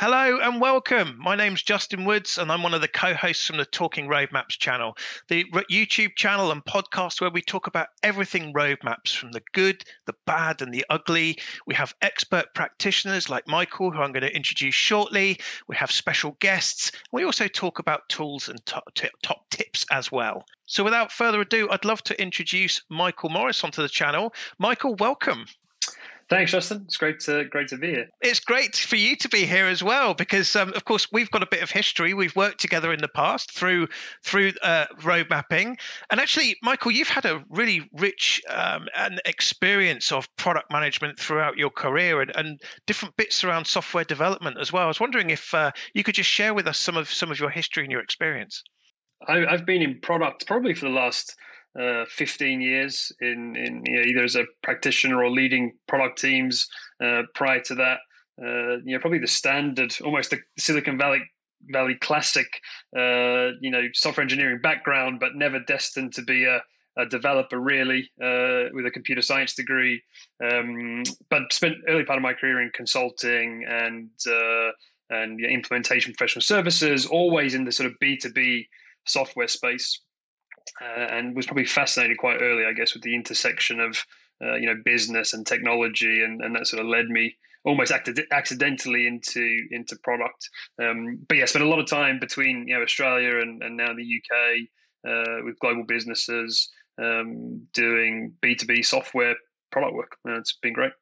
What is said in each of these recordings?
Hello and welcome. My name's Justin Woods, and I'm one of the co hosts from the Talking Roadmaps channel, the YouTube channel and podcast where we talk about everything roadmaps from the good, the bad, and the ugly. We have expert practitioners like Michael, who I'm going to introduce shortly. We have special guests. We also talk about tools and top, top tips as well. So, without further ado, I'd love to introduce Michael Morris onto the channel. Michael, welcome. Thanks, Justin. It's great to great to be here. It's great for you to be here as well because, um, of course, we've got a bit of history. We've worked together in the past through through uh, road mapping, and actually, Michael, you've had a really rich um, an experience of product management throughout your career and, and, different bits around software development as well. I was wondering if uh, you could just share with us some of some of your history and your experience. I, I've been in product probably for the last uh, 15 years in, in you know, either as a practitioner or leading product teams. Uh, prior to that, uh, you know, probably the standard, almost the Silicon Valley Valley classic, uh, you know, software engineering background, but never destined to be a, a developer really uh, with a computer science degree. Um, but spent early part of my career in consulting and uh, and implementation professional services, always in the sort of B two B software space uh, and was probably fascinated quite early, I guess, with the intersection of uh, you know business and technology, and, and that sort of led me almost acted, accidentally into into product. Um, but yeah, spent a lot of time between you know Australia and, and now the UK uh, with global businesses um, doing B two B software product work. Uh, it's been great.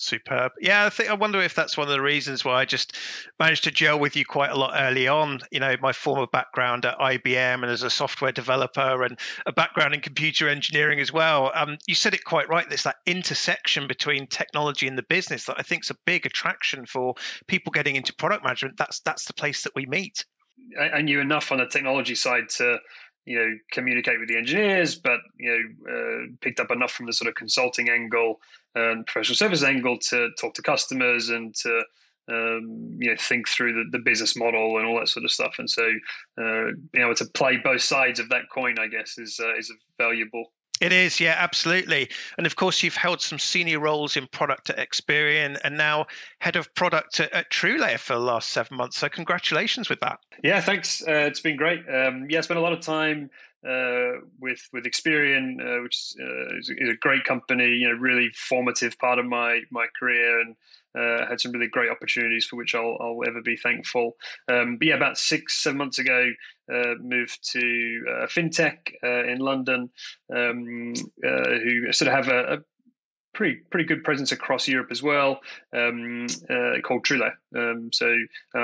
Superb. Yeah, I think I wonder if that's one of the reasons why I just managed to gel with you quite a lot early on. You know, my former background at IBM and as a software developer and a background in computer engineering as well. Um, you said it quite right. There's that intersection between technology and the business that I think is a big attraction for people getting into product management. That's that's the place that we meet. I knew enough on the technology side to you know communicate with the engineers, but you know uh, picked up enough from the sort of consulting angle and professional service angle to talk to customers and to um, you know think through the, the business model and all that sort of stuff. And so uh, being able to play both sides of that coin, I guess, is uh, is valuable. It is, yeah, absolutely. And of course, you've held some senior roles in product at Experian and now head of product at, at TrueLayer for the last seven months. So, congratulations with that. Yeah, thanks. Uh, it's been great. Um, yeah, I spent a lot of time uh, with with Experian, uh, which uh, is, is, a great company. You know, really formative part of my my career, and uh, had some really great opportunities for which I'll, I'll ever be thankful. Um, but yeah, about six, seven months ago, uh, moved to uh, fintech uh, in London, um, uh, who sort of have a, a, pretty pretty good presence across Europe as well, um, uh, called TrueLayer. Um, so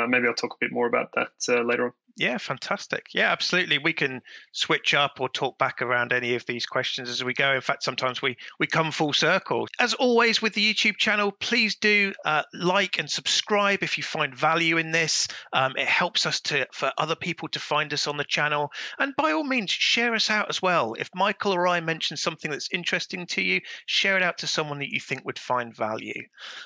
maybe I'll talk a bit more about that later on. Yeah, fantastic. Yeah, absolutely. We can switch up or talk back around any of these questions as we go. In fact, sometimes we we come full circle. As always with the YouTube channel, please do uh, like and subscribe if you find value in this. Um, it helps us to for other people to find us on the channel, and by all means, share us out as well. If Michael or I mention something that's interesting to you, share it out to someone that you think would find value.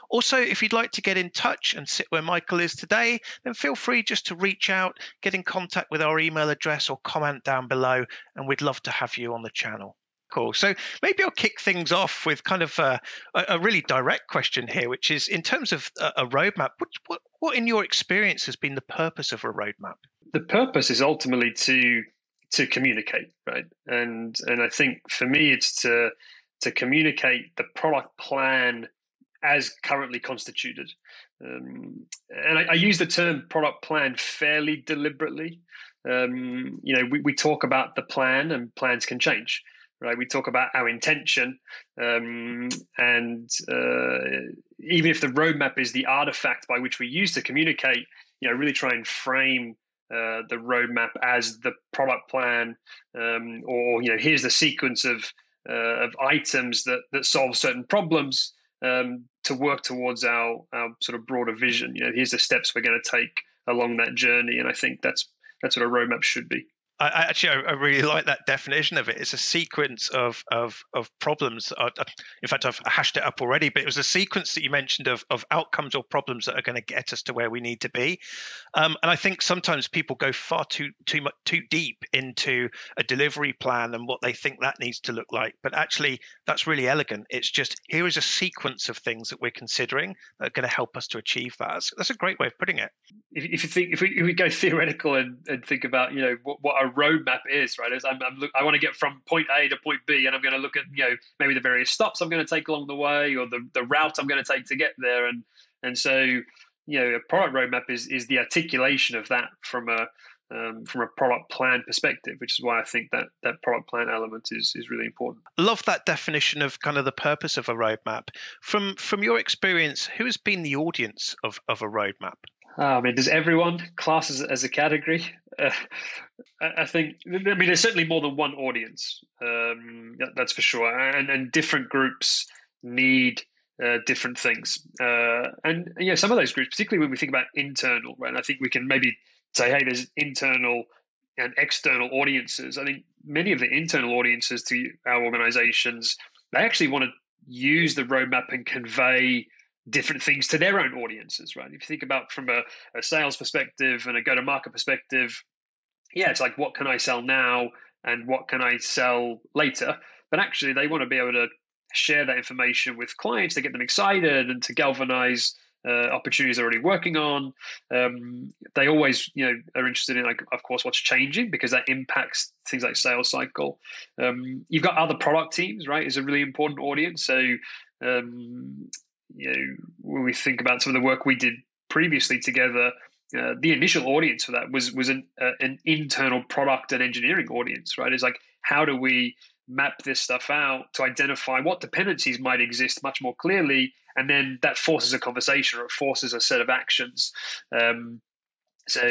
Also, if you'd like to get in touch and sit where Michael is today, then feel free just to reach out, get in contact with our email address or comment down below, and we'd love to have you on the channel. Cool. So maybe I'll kick things off with kind of uh, a, a really direct question here, which is in terms of a, a roadmap, what, what, what, in your experience, has been the purpose of a roadmap? The purpose is ultimately to to communicate, right? And and I think for me, it's to to communicate the product plan as currently constituted. Um, and I, I, use the term product plan fairly deliberately. Um, you know, we, we talk about the plan and plans can change, right? We talk about our intention. Um, and uh, even if the roadmap is the artifact by which we use to communicate, you know, really try and frame uh, the roadmap as the product plan, um, or you know, here's the sequence of uh, of items that that solve certain problems um, to work towards our, our sort of broader vision. You know, here's the steps we're going to take along that journey, and I think that's that's what a roadmap should be. I, actually, I, I, really like that definition of it. It's a sequence of of of problems. In fact, I've hashed it up already, but it was a sequence that you mentioned of of outcomes or problems that are going to get us to where we need to be. Um, and I think sometimes people go far too too much too deep into a delivery plan and what they think that needs to look like. But actually, that's really elegant. It's just here is a sequence of things that we're considering that are going to help us to achieve that. That's, that's a great way of putting it. If, if you think if we, if we go theoretical and, and think about you know what, what roadmap is, right? Is I'm, I'm look, I want to get from point A to point B, and I'm going to look at you know maybe the various stops I'm going to take along the way, or the the route I'm going to take to get there, and and so you know a product roadmap is is the articulation of that from a um, from a product plan perspective, which is why I think that that product plan element is is really important. Love that definition of kind of the purpose of a roadmap. From from your experience, who has been the audience of of a roadmap? I mean, does everyone class as, as a category? Uh, I think. I mean, there's certainly more than one audience. Um, that's for sure, and and different groups need uh, different things. Uh, and yeah, some of those groups, particularly when we think about internal, right? I think we can maybe say, hey, there's internal and external audiences. I think many of the internal audiences to our organizations, they actually want to use the roadmap and convey different things to their own audiences, right? If you think about from a, a sales perspective and a go to market perspective, yeah, it's like what can I sell now and what can I sell later? But actually, they want to be able to share that information with clients to get them excited and to galvanize uh, opportunities they're already working on. Um, they always, you know, are interested in, like, of course, what's changing because that impacts things like sales cycle. Um, you've got other product teams, right? Is a really important audience. So, um, you know, when we think about some of the work we did previously together, uh, the initial audience for that was was an uh, an internal product and engineering audience, right? It's like how do we map this stuff out to identify what dependencies might exist much more clearly, and then that forces a conversation or it forces a set of actions. Um, so,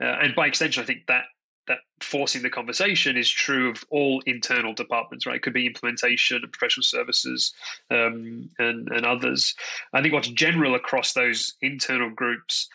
uh, and by extension, I think that that forcing the conversation is true of all internal departments, right? It could be implementation and professional services um, and, and others. I think what's general across those internal groups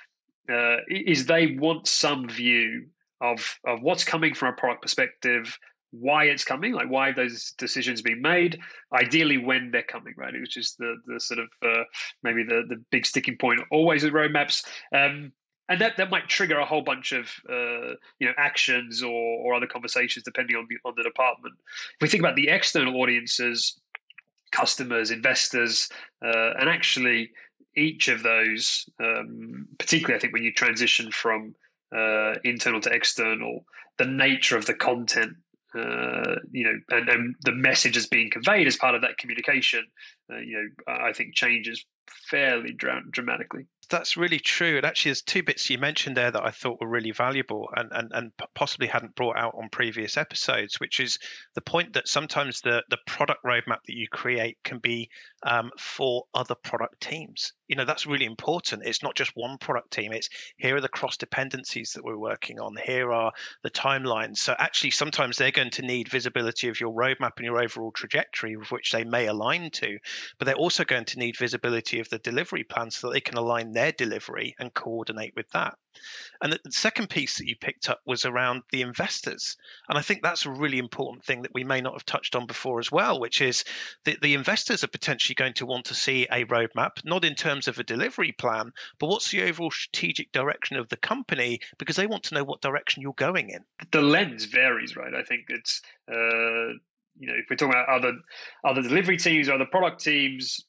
uh, is they want some view of, of what's coming from a product perspective, why it's coming, like why those decisions being made, ideally when they're coming, right? Which is the the sort of uh, maybe the the big sticking point always with roadmaps. Um, and that, that might trigger a whole bunch of uh, you know actions or, or other conversations depending on the on the department. If we think about the external audiences, customers, investors, uh, and actually each of those, um, particularly I think when you transition from uh, internal to external, the nature of the content uh, you know, and, and the message is being conveyed as part of that communication, uh, you know, I think changes fairly dra- dramatically that's really true. And actually, there's two bits you mentioned there that I thought were really valuable and, and, and possibly hadn't brought out on previous episodes, which is the point that sometimes the, the product roadmap that you create can be um, for other product teams. You know, that's really important. It's not just one product team, it's here are the cross dependencies that we're working on, here are the timelines. So, actually, sometimes they're going to need visibility of your roadmap and your overall trajectory with which they may align to, but they're also going to need visibility of the delivery plan so that they can align their delivery and coordinate with that. And the second piece that you picked up was around the investors. And I think that's a really important thing that we may not have touched on before as well, which is that the investors are potentially going to want to see a roadmap, not in terms of a delivery plan, but what's the overall strategic direction of the company, because they want to know what direction you're going in. The lens varies, right? I think it's. Uh you know, if we're talking about other other delivery teams or other product teams,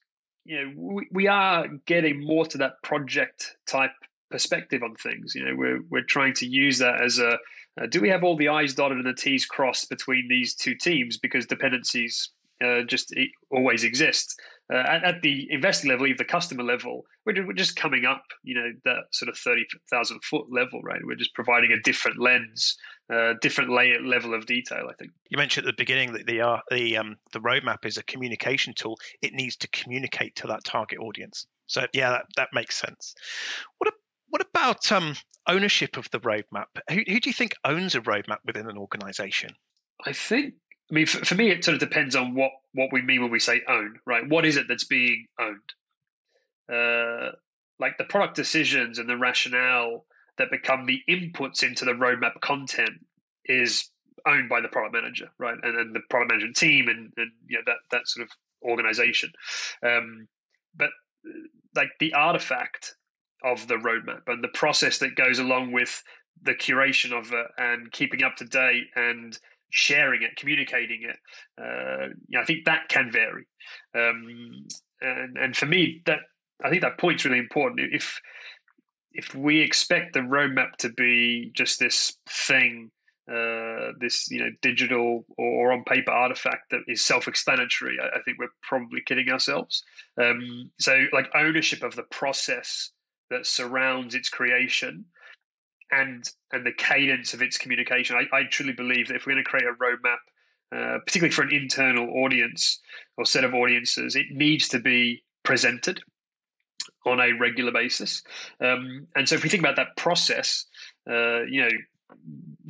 you know, we, we are getting more to that project type perspective on things. You know, we're we're trying to use that as a uh, do we have all the I's dotted and the T's crossed between these two teams because dependencies uh, just always exist. Uh, at, at, the investor level, even the customer level, we're, we're just coming up, you know, that sort of 30,000 foot level, right? We're just providing a different lens, uh, different layer level of detail, I think. You mentioned at the beginning that the, uh, the, um, the roadmap is a communication tool. It needs to communicate to that target audience. So, yeah, that, that makes sense. What, a, what about um, ownership of the roadmap? Who, who do you think owns a roadmap within an organization? I think I mean, for, for, me, it sort of depends on what what we mean when we say own, right? What is it that's being owned? Uh, like the product decisions and the rationale that become the inputs into the roadmap content is owned by the product manager, right, and, and the product management team, and, and you know that that sort of organization. Um, but like the artifact of the roadmap and the process that goes along with the curation of it and keeping up to date and sharing it, communicating it. Uh, you know, I think that can vary. Um, and and for me, that I think that point's really important. If if we expect the roadmap to be just this thing, uh, this you know digital or on paper artifact that is self-explanatory, I, I think we're probably kidding ourselves. Um, so, like ownership of the process that surrounds its creation and and the cadence of its communication. I, I truly believe that if we're going to create a roadmap, uh, particularly for an internal audience or set of audiences, it needs to be presented on a regular basis. Um, and so, if we think about that process, uh, you know,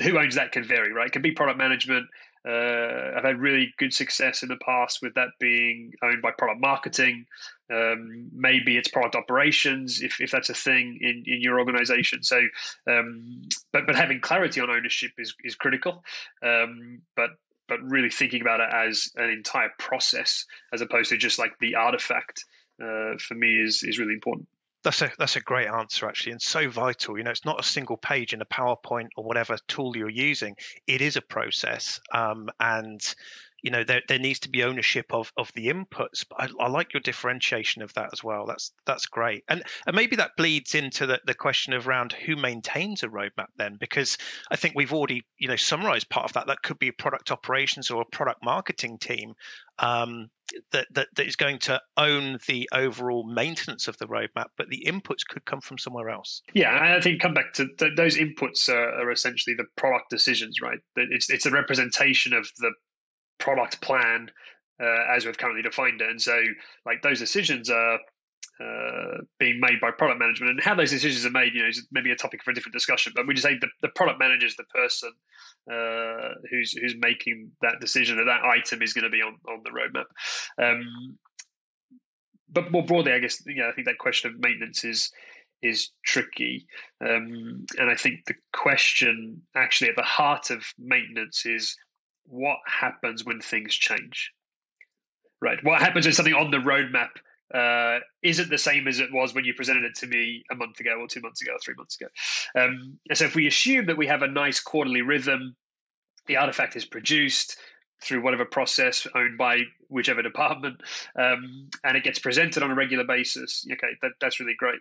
who owns that can vary, right? It can be product management. Uh, I've had really good success in the past with that being owned by product marketing. Um, maybe it's product operations if, if that's a thing in, in your organization. So, um, but but having clarity on ownership is is critical. Um, but but really thinking about it as an entire process as opposed to just like the artifact uh, for me is is really important. That's a that's a great answer actually, and so vital. You know, it's not a single page in a PowerPoint or whatever tool you're using. It is a process, um, and you know there, there needs to be ownership of of the inputs but I, I, like your differentiation of that as well. That's that's great. And and maybe that bleeds into the, the question of around who maintains a roadmap then because i think we've already you know summarized part of that. That could be a product operations or a product marketing team um, that, that that is going to own the overall maintenance of the roadmap but the inputs could come from somewhere else. Yeah i think come back to th- those inputs are, are essentially the product decisions right? It's it's a representation of the product plan uh, as we've currently defined it. And so, like those decisions are uh, being made by product management, and how those decisions are made, you know, is maybe a topic for a different discussion. But we just say the, the product manager is the person uh, who's who's making that decision that that item is going to be on on the roadmap. Um, but more broadly, I guess you know, I think that question of maintenance is is tricky, um, and I think the question actually at the heart of maintenance is what happens when things change, right? What happens when something on the roadmap uh, isn't the same as it was when you presented it to me a month ago or two months ago or three months ago. Um, and so if we assume that we have a nice quarterly rhythm, the artifact is produced through whatever process owned by whichever department, um, and it gets presented on a regular basis. Okay, that, that's really great.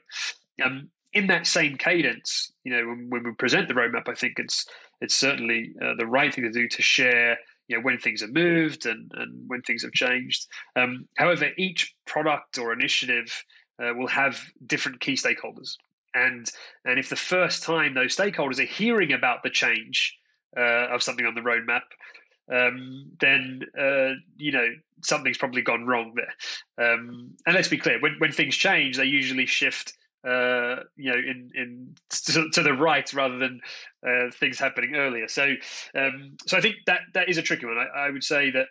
Um, in that same cadence, you know, when, when, we present the roadmap, I think it's it's certainly uh, the right thing to do to share, you know, when things have moved and and when things have changed. Um, however, each product or initiative uh, will have different key stakeholders, and and if the first time those stakeholders are hearing about the change uh, of something on the roadmap, um, then uh, you know something's probably gone wrong there. Um, and let's be clear: when when things change, they usually shift uh, you know, in in to, to, the right rather than uh, things happening earlier. So, um, so I think that that is a tricky one. I, I, would say that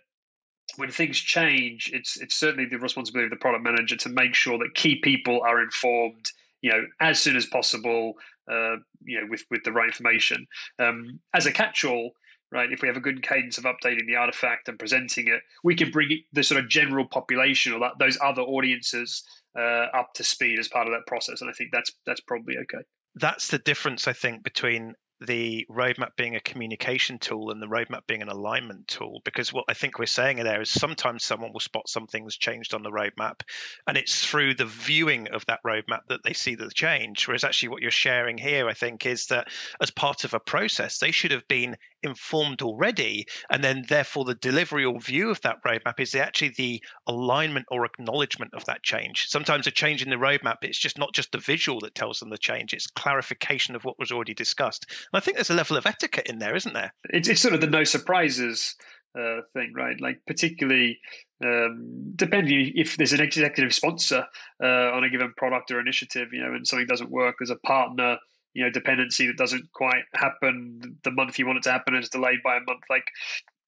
when things change, it's it's certainly the responsibility of the product manager to make sure that key people are informed, you know, as soon as possible, uh, you know, with with the right information. Um, as a catch-all, right? If we have a good cadence of updating the artifact and presenting it, we can bring the sort of general population or that, those other audiences uh, up to speed as part of that process. And I think that's that's probably okay. That's the difference, I think, between the roadmap being a communication tool and the roadmap being an alignment tool because what i think we're saying there is sometimes someone will spot something's changed on the roadmap and it's through the viewing of that roadmap that they see the change. Whereas actually what you're sharing here i think is that as part of a process they should have been informed already and then therefore the delivery or view of that roadmap is actually the alignment or acknowledgement of that change. Sometimes a change in the roadmap it's just not just the visual that tells them the change it's clarification of what was already discussed I think there's a level of etiquette in there, isn't there? It's, it's sort of the no surprises uh, thing, right? Like particularly um, depending if there's an executive sponsor uh, on a given product or initiative, you know, and something doesn't work, there's a partner, you know, dependency that doesn't quite happen the month you want it to happen is delayed by a month. Like,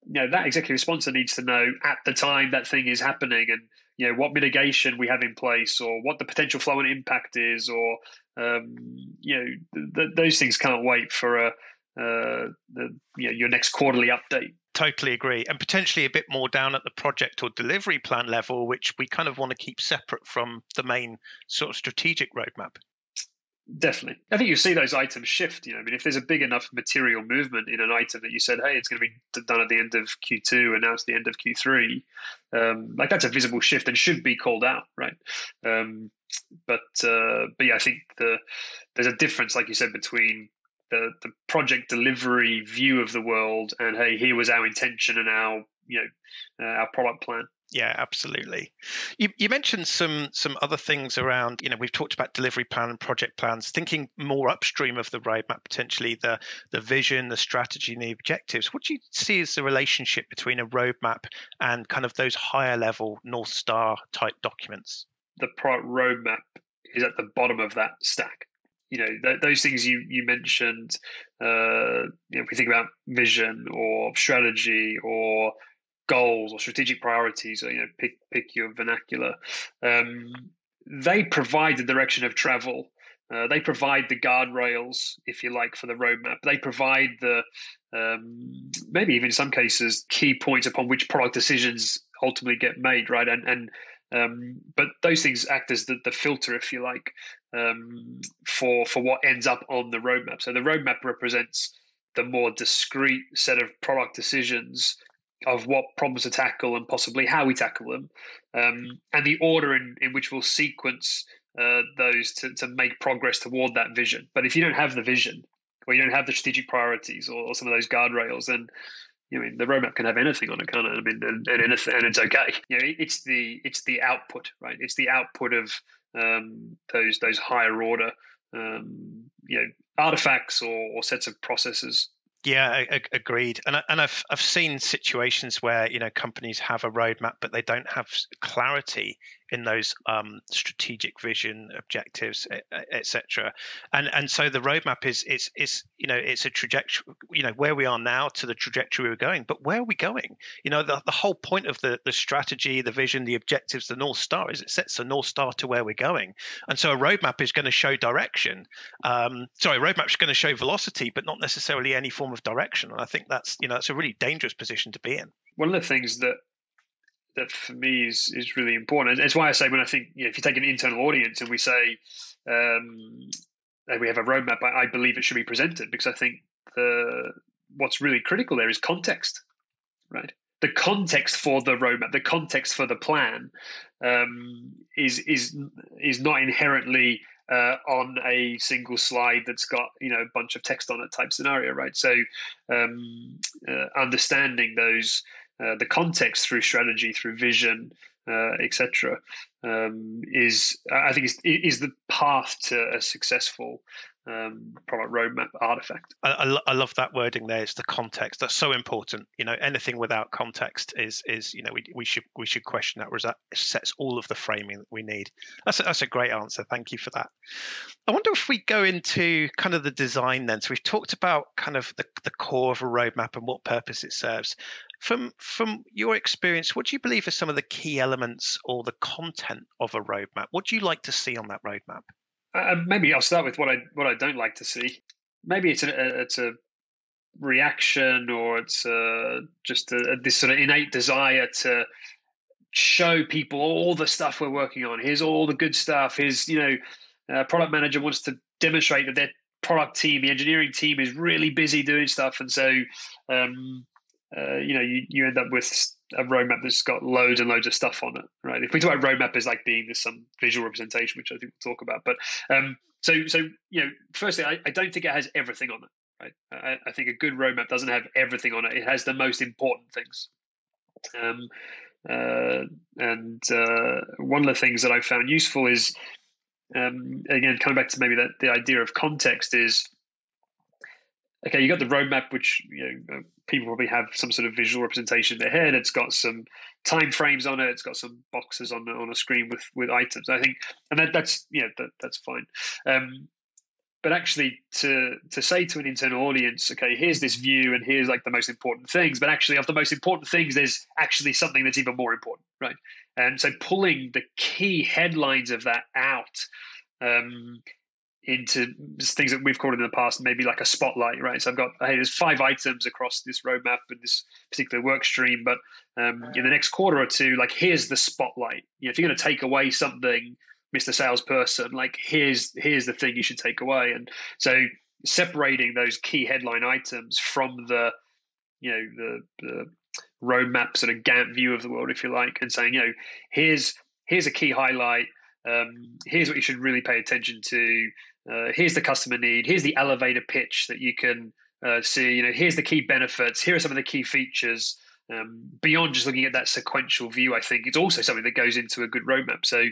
you know, that executive sponsor needs to know at the time that thing is happening and you know what mitigation we have in place or what the potential flow and impact is or um, you know th- th- those things can't wait for a uh, the you know, your next quarterly update. Totally agree, and potentially a bit more down at the project or delivery plan level, which we kind of want to keep separate from the main sort of strategic roadmap. Definitely. I think you see those items shift. You know, I mean, if there's a big enough material movement in an item that you said, hey, it's going to be done at the end of Q2 and now it's the end of Q3, um, like that's a visible shift and should be called out, right? Um, but uh, but yeah, I think the there's a difference, like you said, between the the project delivery view of the world and hey, here was our intention and our you know uh, our product plan. Yeah, absolutely. You, you mentioned some some other things around. You know, we've talked about delivery plan and project plans. Thinking more upstream of the roadmap, potentially the the vision, the strategy, and the objectives. What do you see as the relationship between a roadmap and kind of those higher level North Star type documents? The roadmap is at the bottom of that stack. You know, th- those things you you mentioned. Uh, you know, if we think about vision or strategy or goals or strategic priorities, or you know, pick pick your vernacular. Um, they provide the direction of travel. Uh, they provide the guardrails, if you like, for the roadmap. They provide the um, maybe even in some cases key points upon which product decisions ultimately get made, right? And and um, but those things act as the, the filter, if you like, um, for for what ends up on the roadmap. So the roadmap represents the more discrete set of product decisions of what problems to tackle and possibly how we tackle them, um, and the order in, in which we'll sequence uh, those to, to make progress toward that vision. But if you don't have the vision, or you don't have the strategic priorities, or, or some of those guardrails, then you know, the roadmap can have anything on it, can't it? I mean, and, and, anything, and it's okay. You know, it's the it's the output, right? It's the output of um, those those higher order, um, you know, artifacts or, or sets of processes yeah, I, I, agreed. And I, and I've I've seen situations where you know companies have a roadmap, but they don't have clarity in those um, strategic vision objectives, etc. And and so the roadmap is is is you know it's a trajectory, you know where we are now to the trajectory we're going. But where are we going? You know the, the whole point of the the strategy, the vision, the objectives, the north star is it sets the north star to where we're going. And so a roadmap is going to show direction. Um, sorry, roadmap is going to show velocity, but not necessarily any form of direction. And I think that's you know that's a really dangerous position to be in. One of the things that that for me is is really important. It's why I say when I think you know, if you take an internal audience and we say um, we have a roadmap, I, I, believe it should be presented because I think the what's really critical there is context, right? The context for the roadmap, the context for the plan, um, is is is not inherently uh, on a single slide that's got you know a bunch of text on it type scenario, right? So um, uh, understanding those uh, the context through strategy, through vision, uh, etc., um, is I think is is the path to a successful um, product roadmap artifact. I, I, love that wording there. It's the context that's so important. You know, anything without context is is you know we, we should we should question that, whereas that sets all of the framing that we need. That's a, that's a great answer. Thank you for that. I wonder if we go into kind of the design then. So we've talked about kind of the, the core of a roadmap and what purpose it serves. From from your experience, what do you believe are some of the key elements or the content of a roadmap? What do you like to see on that roadmap? Uh, maybe I'll start with what I what I don't like to see. Maybe it's a it's a reaction or it's a, just a, this sort of innate desire to show people all the stuff we're working on. Here's all the good stuff. Here's you know, a product manager wants to demonstrate that their product team, the engineering team, is really busy doing stuff, and so um, uh, you know you, you end up with a roadmap that's got loads and loads of stuff on it, right? If we talk about roadmap as like being this some visual representation, which I think we'll talk about, but um, so so you know, firstly, I, I don't think it has everything on it, right? I, I, think a good roadmap doesn't have everything on it. It has the most important things. Um, uh, and uh, one of the things that I found useful is, um, again, coming back to maybe that the idea of context is okay, you got the roadmap, which you know, uh, people probably have some sort of visual representation in their head. It's got some time frames on it. It's got some boxes on on a screen with with items. I think, and that, that's yeah, that, that's fine. Um, but actually, to to say to an internal audience, okay, here's this view, and here's like the most important things. But actually, of the most important things, there's actually something that's even more important, right? And so, pulling the key headlines of that out um, into things that we've called in the past maybe like a spotlight, right? So I've got hey, there's five items across this roadmap and this particular work stream, but um, in the next quarter or two, like here's the spotlight. You know, if you're going to take away something, Mr. Salesperson, like here's here's the thing you should take away, and so separating those key headline items from the you know the, the roadmap sort of Gantt view of the world, if you like, and saying you know here's here's a key highlight. Um, here's what you should really pay attention to. Uh, here's the customer need. Here's the elevator pitch that you can uh, see. You know, here's the key benefits. Here are some of the key features. Um, beyond just looking at that sequential view, I think it's also something that goes into a good roadmap. So,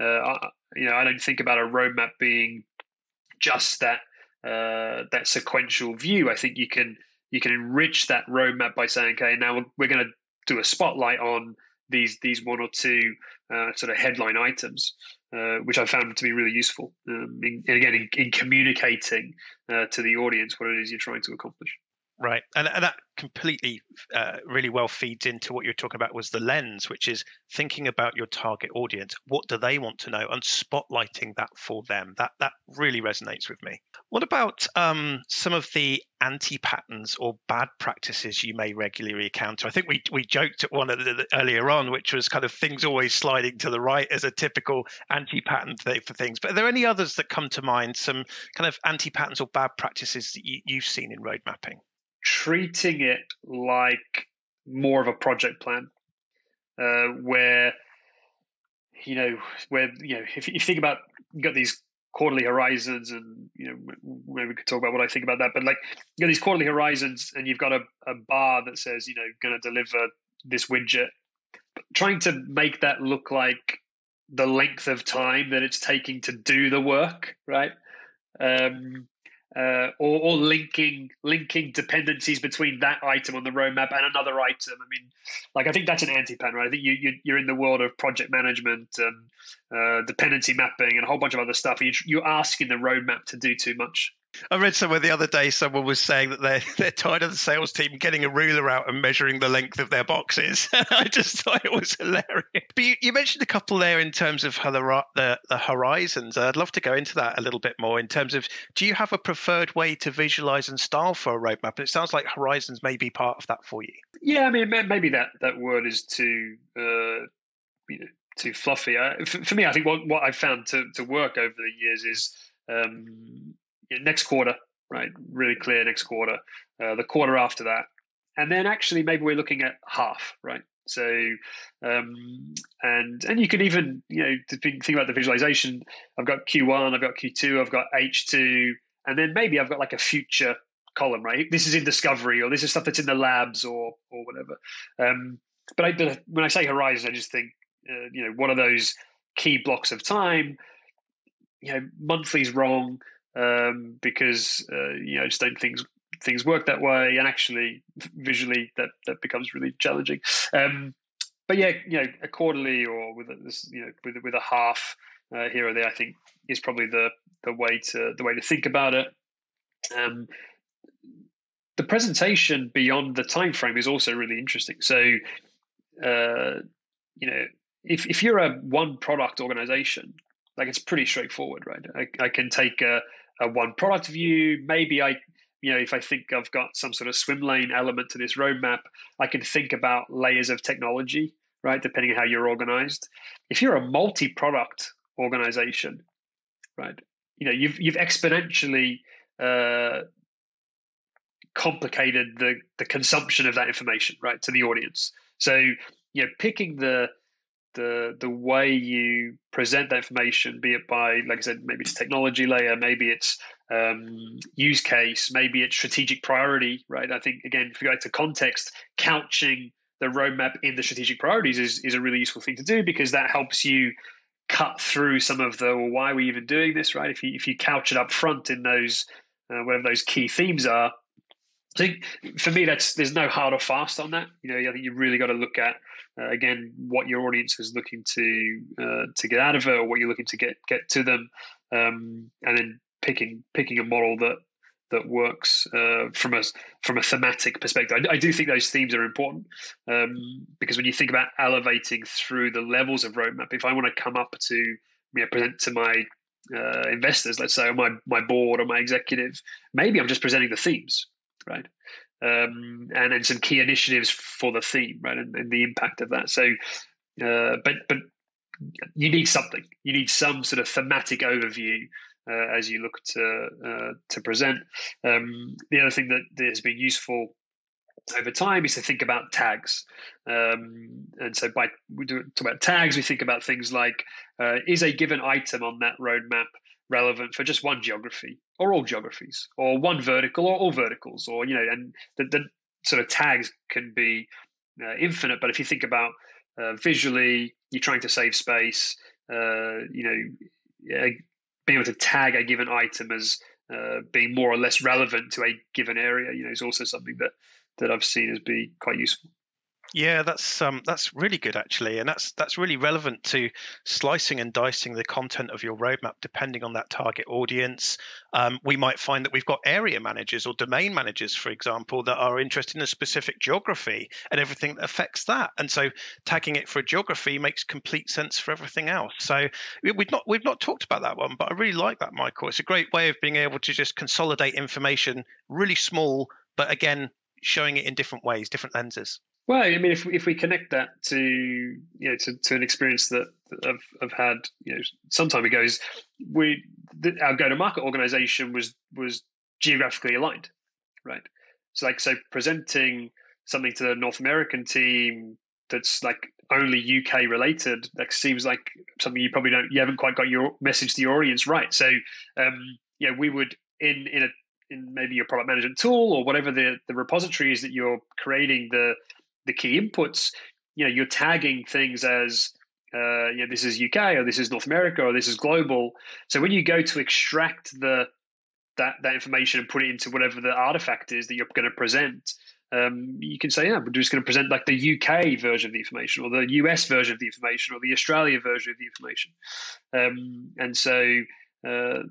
uh, I, you know, I don't think about a roadmap being just that uh, that sequential view. I think you can you can enrich that roadmap by saying, okay, now we're, we're going to do a spotlight on these these one or two uh, sort of headline items, uh, which I found to be really useful. Um, in, and again, in, in communicating uh, to the audience what it is you're trying to accomplish. Right, and, and that completely, uh, really well feeds into what you're talking about was the lens, which is thinking about your target audience. What do they want to know, and spotlighting that for them. That that really resonates with me. What about um, some of the anti patterns or bad practices you may regularly encounter? I think we we joked at one earlier on, which was kind of things always sliding to the right as a typical anti pattern for things. But are there any others that come to mind? Some kind of anti patterns or bad practices that you, you've seen in road mapping? Treating it like more of a project plan, uh, where you know where you know if, if you think about you got these quarterly horizons and you know maybe we could talk about what I think about that but like you got these quarterly horizons and you've got a, a bar that says you know going to deliver this widget. Trying to make that look like the length of time that it's taking to do the work right? Um, uh, or, or, linking linking dependencies between that item on the roadmap and another item. I mean, like I think that's an anti-pattern, right? I think you, you are in the world of project management and uh, dependency mapping and a whole bunch of other stuff. You, you're asking the roadmap to do too much. I read somewhere the other day someone was saying that they're they're tired of the sales team getting a ruler out and measuring the length of their boxes. I just thought it was hilarious. But you, you mentioned a couple there in terms of the, the, the horizons. I'd love to go into that a little bit more in terms of do you have a preferred way to visualize and style for a roadmap? It sounds like horizons may be part of that for you. Yeah, I mean maybe that that word is too uh, you know, too fluffy. For, for, me, I think what what I've found to to work over the years is um, next quarter, right? Really clear next quarter, uh, the quarter after that, and then actually maybe we're looking at half, right? So, um, and and you can even you know think about the visualization. I've got Q1, I've got Q2, I've got H2, and then maybe I've got like a future column, right? This is in discovery, or this is stuff that's in the labs, or or whatever. Um, but I, when I say horizon, I just think uh, you know one of those key blocks of time. You know, monthly's wrong um, because uh, you know I just don't think things work that way, and actually visually that that becomes really challenging. Um, but yeah, you know, a quarterly or with a, this, you know with with a half uh, here or there, I think is probably the the way to the way to think about it. Um, the presentation beyond the time frame is also really interesting. So, uh, you know, if if you're a one product organization, like it's pretty straightforward, right? I, I can take a, a one product view. Maybe I, you know, if I think I've got some sort of swim lane element to this roadmap, I can think about layers of technology, right? Depending on how you're organized. If you're a multi product organization, right, you know, you've you've exponentially uh, complicated the the consumption of that information, right, to the audience. So you know, picking the the the way you present that information, be it by, like I said, maybe it's technology layer, maybe it's um, use case, maybe it's strategic priority, right? I think again, if you go to context, couching the roadmap in the strategic priorities is is a really useful thing to do because that helps you cut through some of the well, why are we even doing this, right? If you if you couch it up front in those uh, whatever those key themes are, I think for me that's there's no hard or fast on that. You know, I think you've really got to look at uh, again what your audience is looking to uh, to get out of it, or what you're looking to get get to them, um, and then picking picking a model that that works uh, from a from a thematic perspective. I, I, do think those themes are important um, because when you think about elevating through the levels of roadmap, if I want to come up to you know, present to my uh, investors, let's say, or my my board or my executive, maybe I'm just presenting the themes, right? Um, and then some key initiatives for the theme, right, and, and the impact of that. So, uh, but but you need something. You need some sort of thematic overview uh, as you look to uh, to present. Um, the other thing that, that has been useful over time is to think about tags. Um, and so by we do talk about tags, we think about things like uh, is a given item on that roadmap relevant for just one geography or all geographies or one vertical or all verticals or you know and the, the sort of tags can be uh, infinite but if you think about uh, visually you're trying to save space uh, you know being able to tag a given item as uh, being more or less relevant to a given area you know is also something that that I've seen as be quite useful. Yeah, that's um, that's really good actually, and that's that's really relevant to slicing and dicing the content of your roadmap depending on that target audience. Um, we might find that we've got area managers or domain managers, for example, that are interested in a specific geography and everything that affects that, and so tagging it for a geography makes complete sense for everything else. So we've not we've not talked about that one, but I really like that, Michael. It's a great way of being able to just consolidate information, really small, but again showing it in different ways, different lenses. Well, I mean, if if we connect that to you know to, to an experience that I've, I've had you know some time ago, is we the, our go to market organization was was geographically aligned, right? So like so presenting something to the North American team that's like only UK related, that seems like something you probably don't you haven't quite got your message to your audience right. So um, yeah, we would in in a in maybe your product management tool or whatever the, the repository is that you're creating the the key inputs, you know, you're tagging things as uh, you know, this is UK or this is North America or this is global. So when you go to extract the that that information and put it into whatever the artifact is that you're going to present, um, you can say, yeah, we're just going to present like the UK version of the information or the US version of the information or the Australia version of the information. Um, and so uh,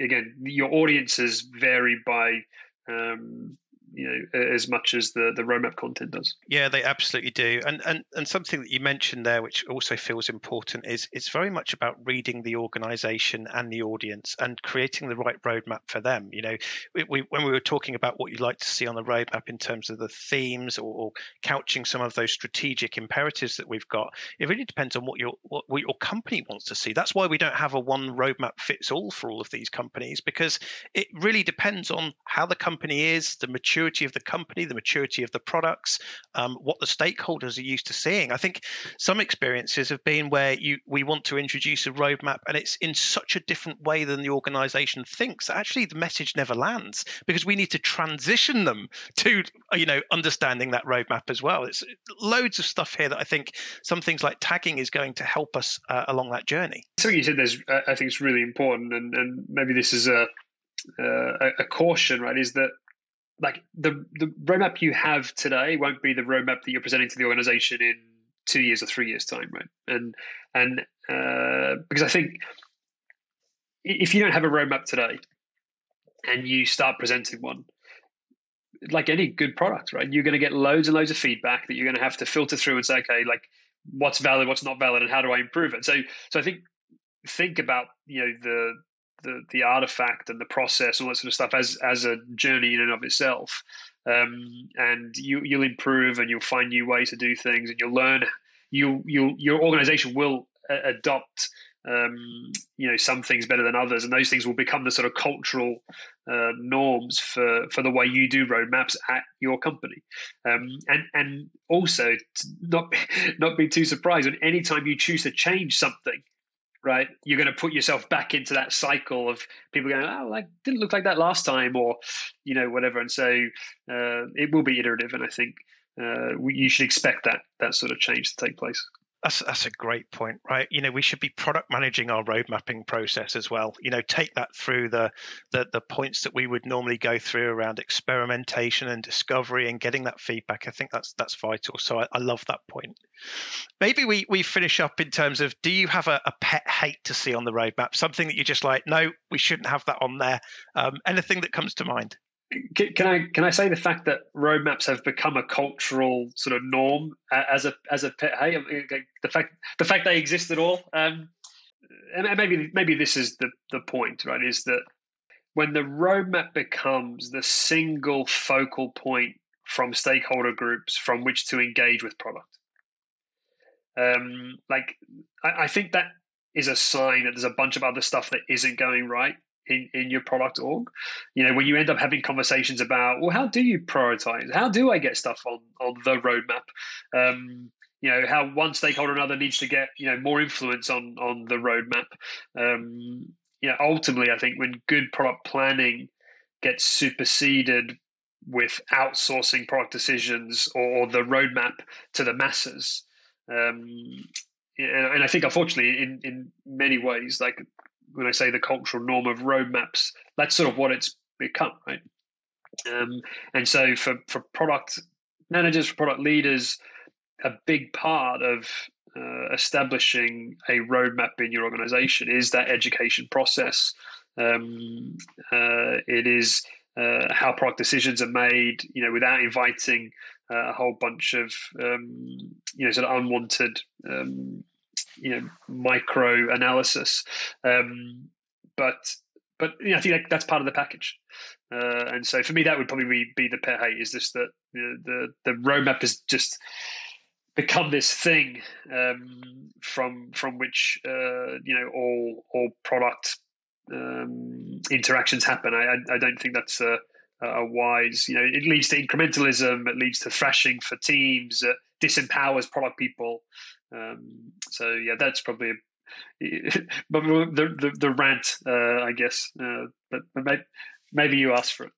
again, your audiences vary by um, you know as much as the the roadmap content does. Yeah they absolutely do. And and and something that you mentioned there which also feels important is it's very much about reading the organization and the audience and creating the right roadmap for them. You know we, we, when we were talking about what you'd like to see on the roadmap in terms of the themes or, or, couching some of those strategic imperatives that we've got it really depends on what your what, what your company wants to see. That's why we don't have a one roadmap fits all for all of these companies because it really depends on how the company is the maturity maturity of the company, the maturity of the products, um, what the stakeholders are used to seeing. I think some experiences have been where you we want to introduce a roadmap and it's in such a different way than the organization thinks. Actually, the message never lands because we need to transition them to you know understanding that roadmap as well. It's loads of stuff here that I think some things like tagging is going to help us uh, along that journey. Something you said there's I think it's really important, and, and maybe this is a uh, a caution, right? Is that like the the roadmap you have today won't be the roadmap that you're presenting to the organization in two years or three years time right? And and uh, because i think if you don't have a roadmap today and you start presenting one like any good product right you're going to get loads and loads of feedback that you're going to have to filter through and say okay like what's valid what's not valid and how do i improve it? So so i think think about you know the the the artifact and the process, all that sort of stuff, as as a journey in and of itself. Um, and you you'll improve and you'll find new ways to do things, and you'll learn. You you your organization will adopt. Um, you know some things better than others, and those things will become the sort of cultural uh, norms for for the way you do roadmaps at your company. Um, and and also not not be too surprised when anytime you choose to change something right? You're going to put yourself back into that cycle of people going, oh, like didn't look like that last time, or you know, whatever. And so uh, it will be iterative, and I think uh, we, you should expect that that sort of change to take place. That's that's a great point, right? You know, we should be product managing our road mapping process as well. You know, take that through the the, the points that we would normally go through around experimentation and discovery and getting that feedback. I think that's that's vital. So I, I love that point. Maybe we we finish up in terms of do you have a, a, pet hate to see on the roadmap? Something that you're just like, no, we shouldn't have that on there. Um, anything that comes to mind? Can I can I say the fact that roadmaps have become a cultural sort of norm as a as a pet hey the fact the fact they exist at all um, and maybe maybe this is the the point, right? Is that when the roadmap becomes the single focal point from stakeholder groups from which to engage with product. Um, like I, I think that is a sign that there's a bunch of other stuff that isn't going right in, in your product org. You know, when you end up having conversations about, well, how do you prioritize? How do I get stuff on on the roadmap? Um, you know, how one stakeholder or another needs to get you know more influence on on the roadmap. Um, you know, ultimately, I think when good product planning gets superseded with outsourcing product decisions or the roadmap to the masses. Um, and I think, unfortunately, in, in many ways, like when I say the cultural norm of roadmaps, that's sort of what it's become, right? Um, and so for, for product managers, for product leaders, a big part of uh, establishing a roadmap in your organization is that education process. Um, uh, it is uh, how product decisions are made, you know, without inviting uh, a whole bunch of, um, you know, sort of unwanted, um, you know, micro analysis. Um, but but you know, I think that, that's part of the package. Uh, and so for me, that would probably be the pet hate is just that the, the the roadmap is just become this thing um, from from which uh, you know all all product um, interactions happen. I, I don't think that's a, a wise. You know, it leads to incrementalism. It leads to thrashing for teams. Disempowers product people. Um, so yeah, that's probably. A, but the, the the rant, uh, I guess. Uh, but, but maybe, maybe you asked for it.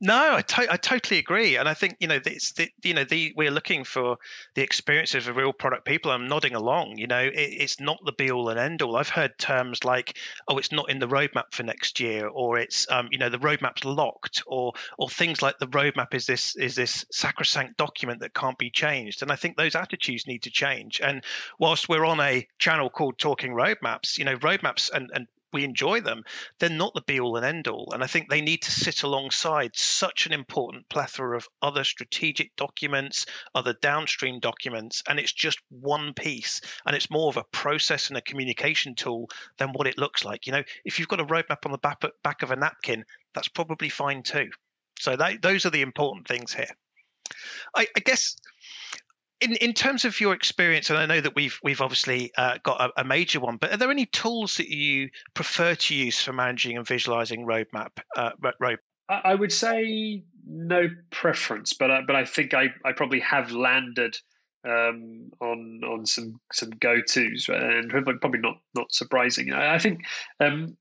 No, I, to- I totally agree, and I think you know it's the, you know the we're looking for the experiences of real product people. I'm nodding along. You know, it, it's not the be all and end all. I've heard terms like, "Oh, it's not in the roadmap for next year," or "It's um, you know the roadmap's locked," or or things like the roadmap is this is this sacrosanct document that can't be changed. And I think those attitudes need to change. And whilst we're on a channel called Talking Roadmaps, you know, roadmaps and and we enjoy them, they're not the be all and end all. And I think they need to sit alongside such an important plethora of other strategic documents, other downstream documents. And it's just one piece. And it's more of a process and a communication tool than what it looks like. You know, if you've got a roadmap on the back, of a napkin, that's probably fine too. So that, those are the important things here. I, I guess in in terms of your experience, and I know that we've we've obviously uh, got a, a, major one, but are there any tools that you prefer to use for managing and visualizing roadmap? Uh, road? I would say no preference, but I, but I think I, I probably have landed um, on on some some go tos, and probably not not surprising. I think um,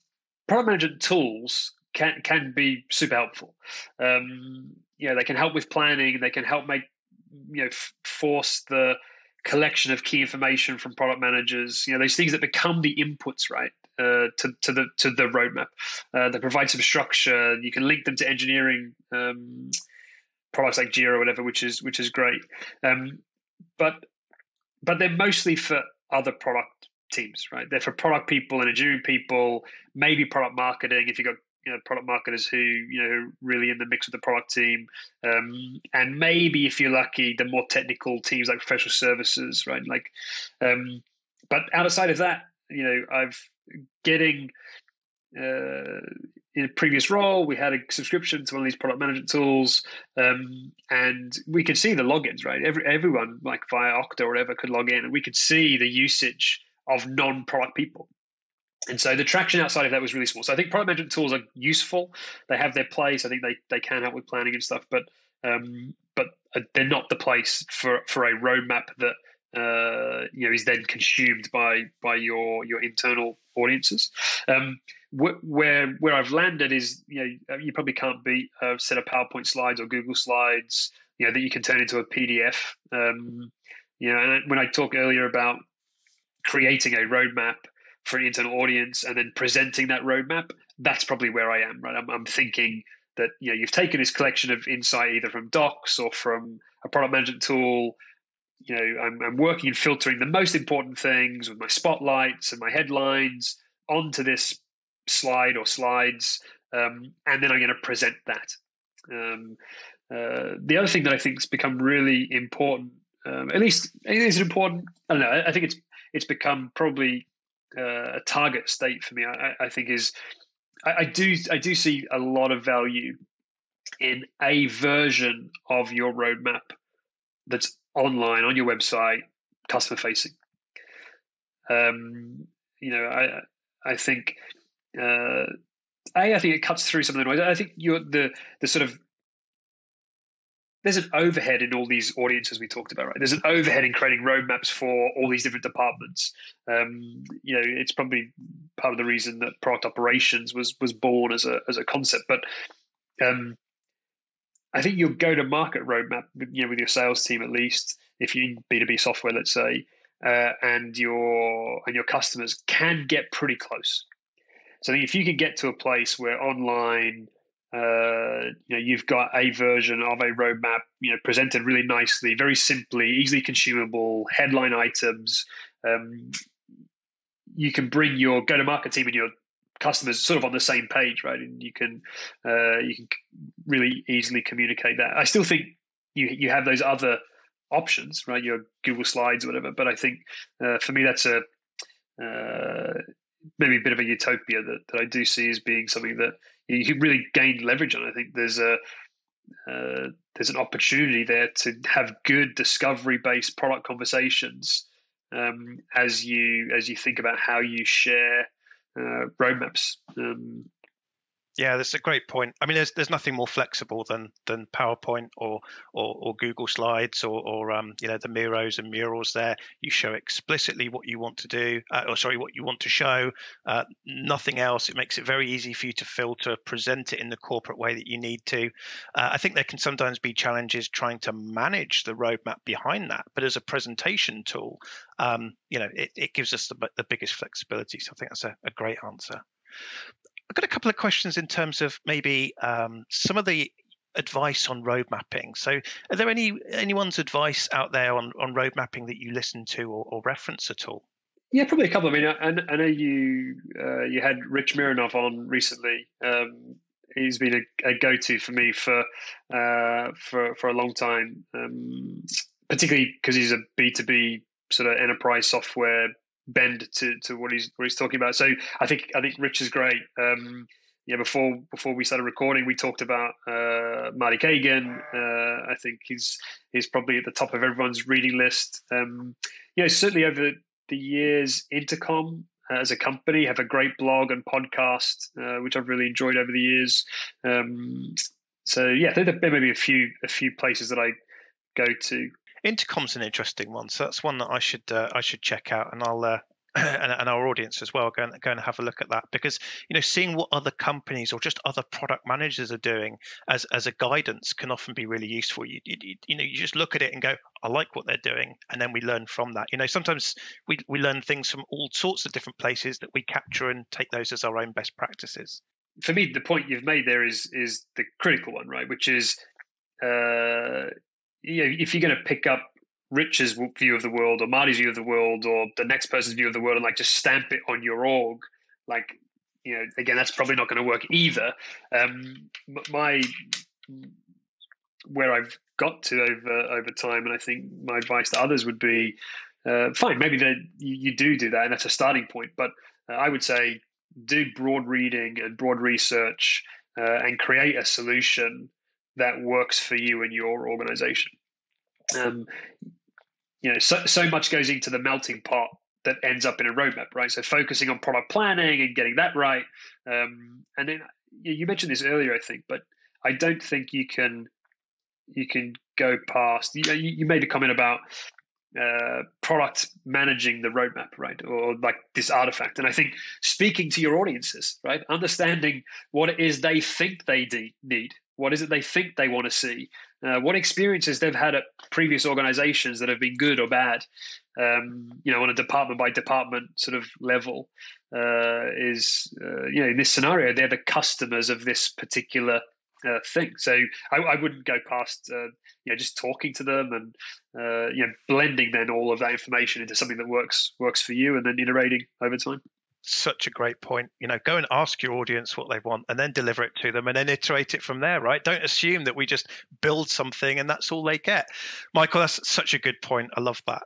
product management tools can can be super helpful. Um, yeah, they can help with planning. They can help make you know f- force the collection of key information from product managers you know those things that become the inputs right uh, to, to the to the roadmap uh, that provide some structure. You can link them to engineering um, products like jira or whatever which is which is great. Um, but but they're mostly for other product teams right? They're for product people and engineering people maybe product marketing if you've got you know product marketers who you know really in the mix with the product team, um, and maybe if you're lucky, the more technical teams like professional services, right? Like, um, but outside of that, you know, I've getting. Uh, in a previous role, we had a subscription to one of these product management tools, um, and we could see the logins. Right, Every, everyone, like via Okta or whatever, could log in, and we could see the usage of non-product people. And so the traction outside of that was really small. So I think product management tools are useful. They have their place. I think they, they can help with planning and stuff, but um, but uh, they're not the place for, for a roadmap that uh, you know is then consumed by by your your internal audiences. Um, wh- where where I've landed is you know uh, you probably can't beat a set of PowerPoint slides or Google Slides you know that you can turn into a PDF. Um, you know, and when I talked earlier about creating a roadmap for an internal audience and then presenting that roadmap, that's probably where I am. Right, I'm, I'm thinking that you know you've taken this collection of insight either from docs or from a product management tool. You know, I'm, I'm working and filtering the most important things with my spotlights and my headlines onto this slide or slides, um, and then I'm going to present that. Um, uh, the other thing that I think has become really important, um, at least it is important. I don't know. I think it's it's become probably uh, a target state for me. I, I think is I, I, do I do see a lot of value in a version of your roadmap that's online on your website, customer facing. Um, you know, I I think uh, a I think it cuts through some of the noise. I think you're the the sort of there's an overhead in all these audiences we talked about, right? There's an overhead in creating roadmaps for all these different departments. Um, you know, it's probably part of the reason that product operations was was born as a as a concept. But um, I think your go to market roadmap, you know, with your sales team at least, if you B two B software, let's say, uh, and your and your customers can get pretty close. So if you can get to a place where online, uh, you know, you've got a version of a roadmap, you know, presented really nicely, very simply, easily consumable, headline items. Um, you can bring your go-to-market team and your customers sort of on the same page, right? And you can uh, you can really easily communicate that. I still think you you have those other options, right? Your Google Slides, or whatever. But I think uh, for me, that's a uh, maybe a bit of a utopia that, that I do see as being something that you really gain leverage on. I think there's a uh, there's an opportunity there to have good discovery based product conversations um, as you as you think about how you share uh, roadmaps. Um, yeah, that's a great point. I mean, there's there's nothing more flexible than than PowerPoint or or, or Google Slides or, or um, you know the Miros and Murals. There, you show explicitly what you want to do, uh, or sorry, what you want to show. Uh, nothing else. It makes it very easy for you to filter, present it in the corporate way that you need to. Uh, I think there can sometimes be challenges trying to manage the roadmap behind that, but as a presentation tool, um, you know, it, it gives us the, the biggest flexibility. So I think that's a, a great answer. I've got a couple of questions in terms of maybe um, some of the advice on road mapping. So, are there any anyone's advice out there on on road mapping that you listen to or, or reference at all? Yeah, probably a couple. I mean, I, I know you uh, you had Rich Mironov on recently. Um, he's been a, a, go-to for me for uh, for for a long time, um, particularly because he's a B two B sort of enterprise software bend to, to what he's what he's talking about. So I think I think Rich is great. Um, yeah, before before we started recording, we talked about uh, Marty Cagan. Uh, I think he's he's probably at the top of everyone's reading list. Um, you know, certainly over the years, Intercom uh, as a company have a great blog and podcast, uh, which I've really enjoyed over the years. Um, so yeah, there, there may be a few a few places that I go to. Intercom's an interesting one, so that's one that I should uh, I should check out, and I'll uh, and, and, our audience as well go and, go and have a look at that because you know seeing what other companies or just other product managers are doing as as a guidance can often be really useful. You, you you know you just look at it and go, I like what they're doing, and then we learn from that. You know sometimes we we learn things from all sorts of different places that we capture and take those as our own best practices. For me, the point you've made there is is the critical one, right? Which is uh, you know, if you're going to pick up Rich's view of the world or Marty's view of the world or the next person's view of the world and like just stamp it on your org, like you know, again, that's probably not going to work either. Um, my where I've got to over over time, and I think my advice to others would be, uh, fine, maybe that you, you, do do that, and that's a starting point. But uh, I would say do broad reading and broad research, uh, and create a solution that works for you and your organization. Um, you know, so, so much goes into the melting pot that ends up in a roadmap, right? So focusing on product planning and getting that right. Um, and then you mentioned this earlier, I think, but I don't think you can you can go past. You, you made a comment about uh, product managing the roadmap, right? Or like this artifact. And I think speaking to your audiences, right? Understanding what it is they think they de- need, what is it they think they want to see? Uh, what experiences they've had at previous organizations that have been good or bad? Um, you know, on a department by department sort of level, uh, is uh, you know in this scenario they're the customers of this particular uh, thing. So I, I, wouldn't go past uh, you know just talking to them and uh, you know blending then all of that information into something that works works for you and then iterating over time such a great point. You know, go and ask your audience what they want and then deliver it to them and then iterate it from there, right? Don't assume that we just build something and that's all they get. Michael, that's such a good point. I love that.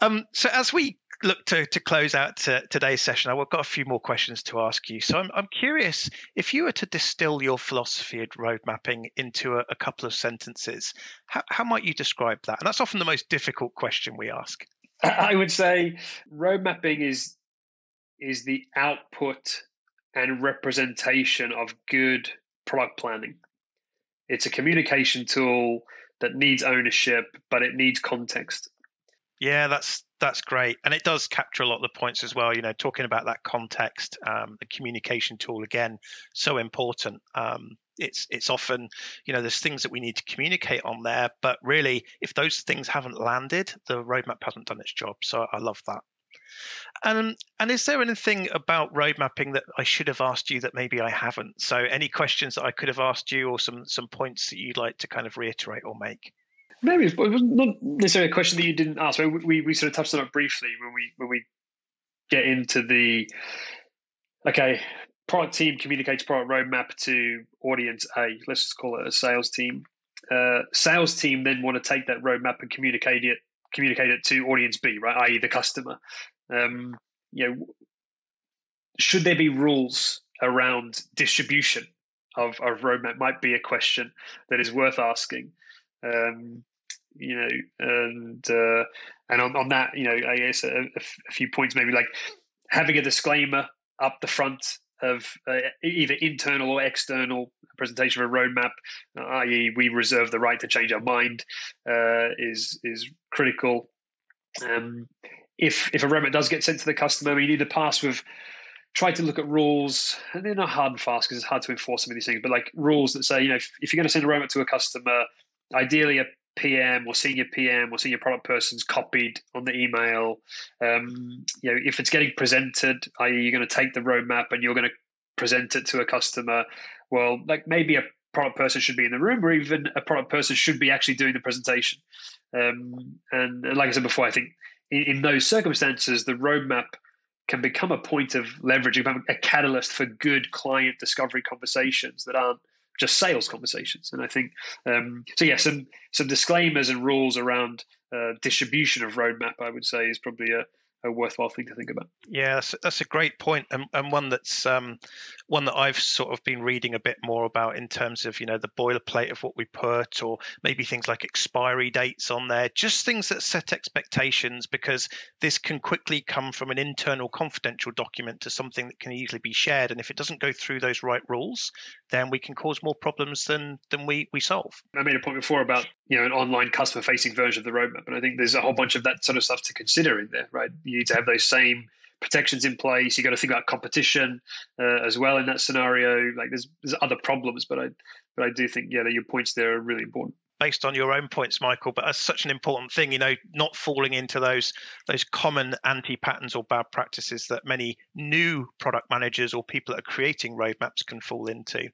Um, so as we look to, to close out to today's session, I've got a few more questions to ask you. So I'm, I'm curious if you were to distill your philosophy of road mapping into a, a couple of sentences, how, how might you describe that? And that's often the most difficult question we ask. I would say road mapping is is the output and representation of good product planning. It's a communication tool that needs ownership, but it needs context. Yeah, that's that's great, and it does capture a lot of the points as well. You know, talking about that context, um, the communication tool again, so important. Um, it's it's often, you know, there's things that we need to communicate on there, but really, if those things haven't landed, the roadmap hasn't done its job. So I love that. And and is there anything about road mapping that I should have asked you that maybe I haven't? So any questions that I could have asked you, or some some points that you'd like to kind of reiterate or make? Maybe it was not necessarily a question that you didn't ask. We, we, we sort of touched on it briefly when we when we get into the okay product team communicates product roadmap to audience A. Let's just call it a sales team. Uh, sales team then want to take that roadmap and communicate it communicate it to audience B, right? I.e., the customer. Um, you know, should there be rules around distribution of, of roadmap? Might be a question that is worth asking. Um, you know, and uh, and on, on that, you know, I guess a, a few points maybe like having a disclaimer up the front of uh, either internal or external presentation of a roadmap, i.e., we reserve the right to change our mind, uh, is is critical. Um, if if a roadmap does get sent to the customer, we need to pass with try to look at rules, and they're not hard and fast because it's hard to enforce some of these things, but like rules that say, you know, if, if you're going to send a roadmap to a customer, ideally a PM or senior PM or senior product person's copied on the email. Um, you know, if it's getting presented, i.e., you're going to take the roadmap and you're going to present it to a customer, well, like maybe a product person should be in the room, or even a product person should be actually doing the presentation. Um, and, and, like I said before, I think in, in, those circumstances, the roadmap can become a point of leverage, a catalyst for good client discovery conversations that aren't just sales conversations. And I think um, so. Yeah, some some disclaimers and rules around uh, distribution of roadmap, I would say, is probably a, a worthwhile thing to think about. Yeah, that's, that's a great point, and, and one that's um, one that I've sort of been reading a bit more about in terms of you know the boilerplate of what we put, or maybe things like expiry dates on there, just things that set expectations, because this can quickly come from an internal confidential document to something that can easily be shared, and if it doesn't go through those right rules, then we can cause more problems than than we we solve. I made a point before about you know an online customer facing version of the roadmap, and I think there's a whole bunch of that sort of stuff to consider in there, right? You need to have those same protections in place. You got to think about competition uh, as well in that scenario. Like there's there's other problems, but I but I do think yeah, that your points there are really important based on your own points, Michael, but that's such an important thing, you know, not falling into those those common anti patterns or bad practices that many new product managers or people that are creating roadmaps can fall into.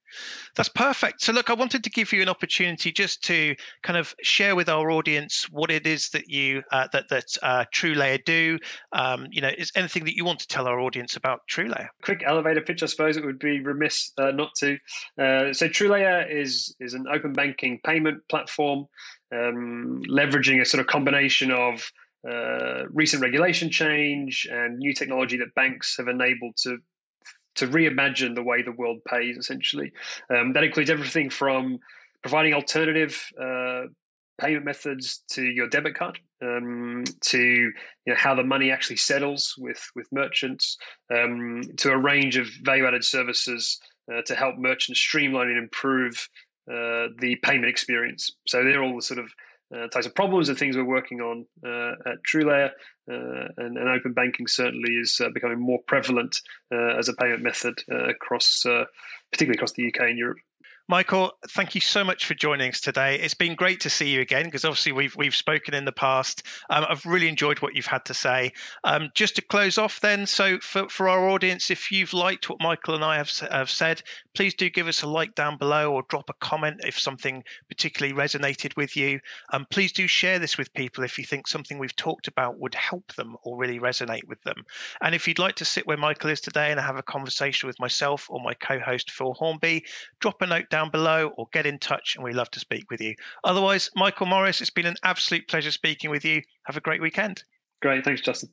That's perfect. So, look, I wanted to give you an opportunity just to kind of share with our audience what it is that you uh, that that uh, TrueLayer do. Um, you know, is anything that you want to tell our audience about TrueLayer? Quick elevator pitch, I suppose it would be remiss uh, not to. Uh, so, TrueLayer is is an open banking payment platform platform, um, leveraging a sort of combination of uh, recent regulation change and new technology that banks have enabled to to reimagine the way the world pays. Essentially, um, that includes everything from providing alternative uh, payment methods to your debit card, um, to you know, how the money actually settles with with merchants, um, to a range of value added services uh, to help merchants streamline and improve uh, the payment experience. So they're all the sort of uh, types of problems and things we're working on uh, at TrueLayer. Uh, and, and, open banking certainly is uh, becoming more prevalent uh, as a payment method across, particularly across the UK and Europe. Michael, thank you so much for joining us today. It's been great to see you again because obviously we've we've spoken in the past. Um, I've really enjoyed what you've had to say. Um, just to close off, then, so for, for our audience, if you've liked what Michael and I have, have said, please do give us a like down below or drop a comment if something particularly resonated with you. Um, please do share this with people if you think something we've talked about would help them or really resonate with them. And if you'd like to sit where Michael is today and have a conversation with myself or my co-host Phil Hornby, drop a note down below or get in touch and we love to speak with you. Otherwise, Michael Morris, it's been an absolute pleasure speaking with you. Have a great weekend. Great. Thanks, Justin.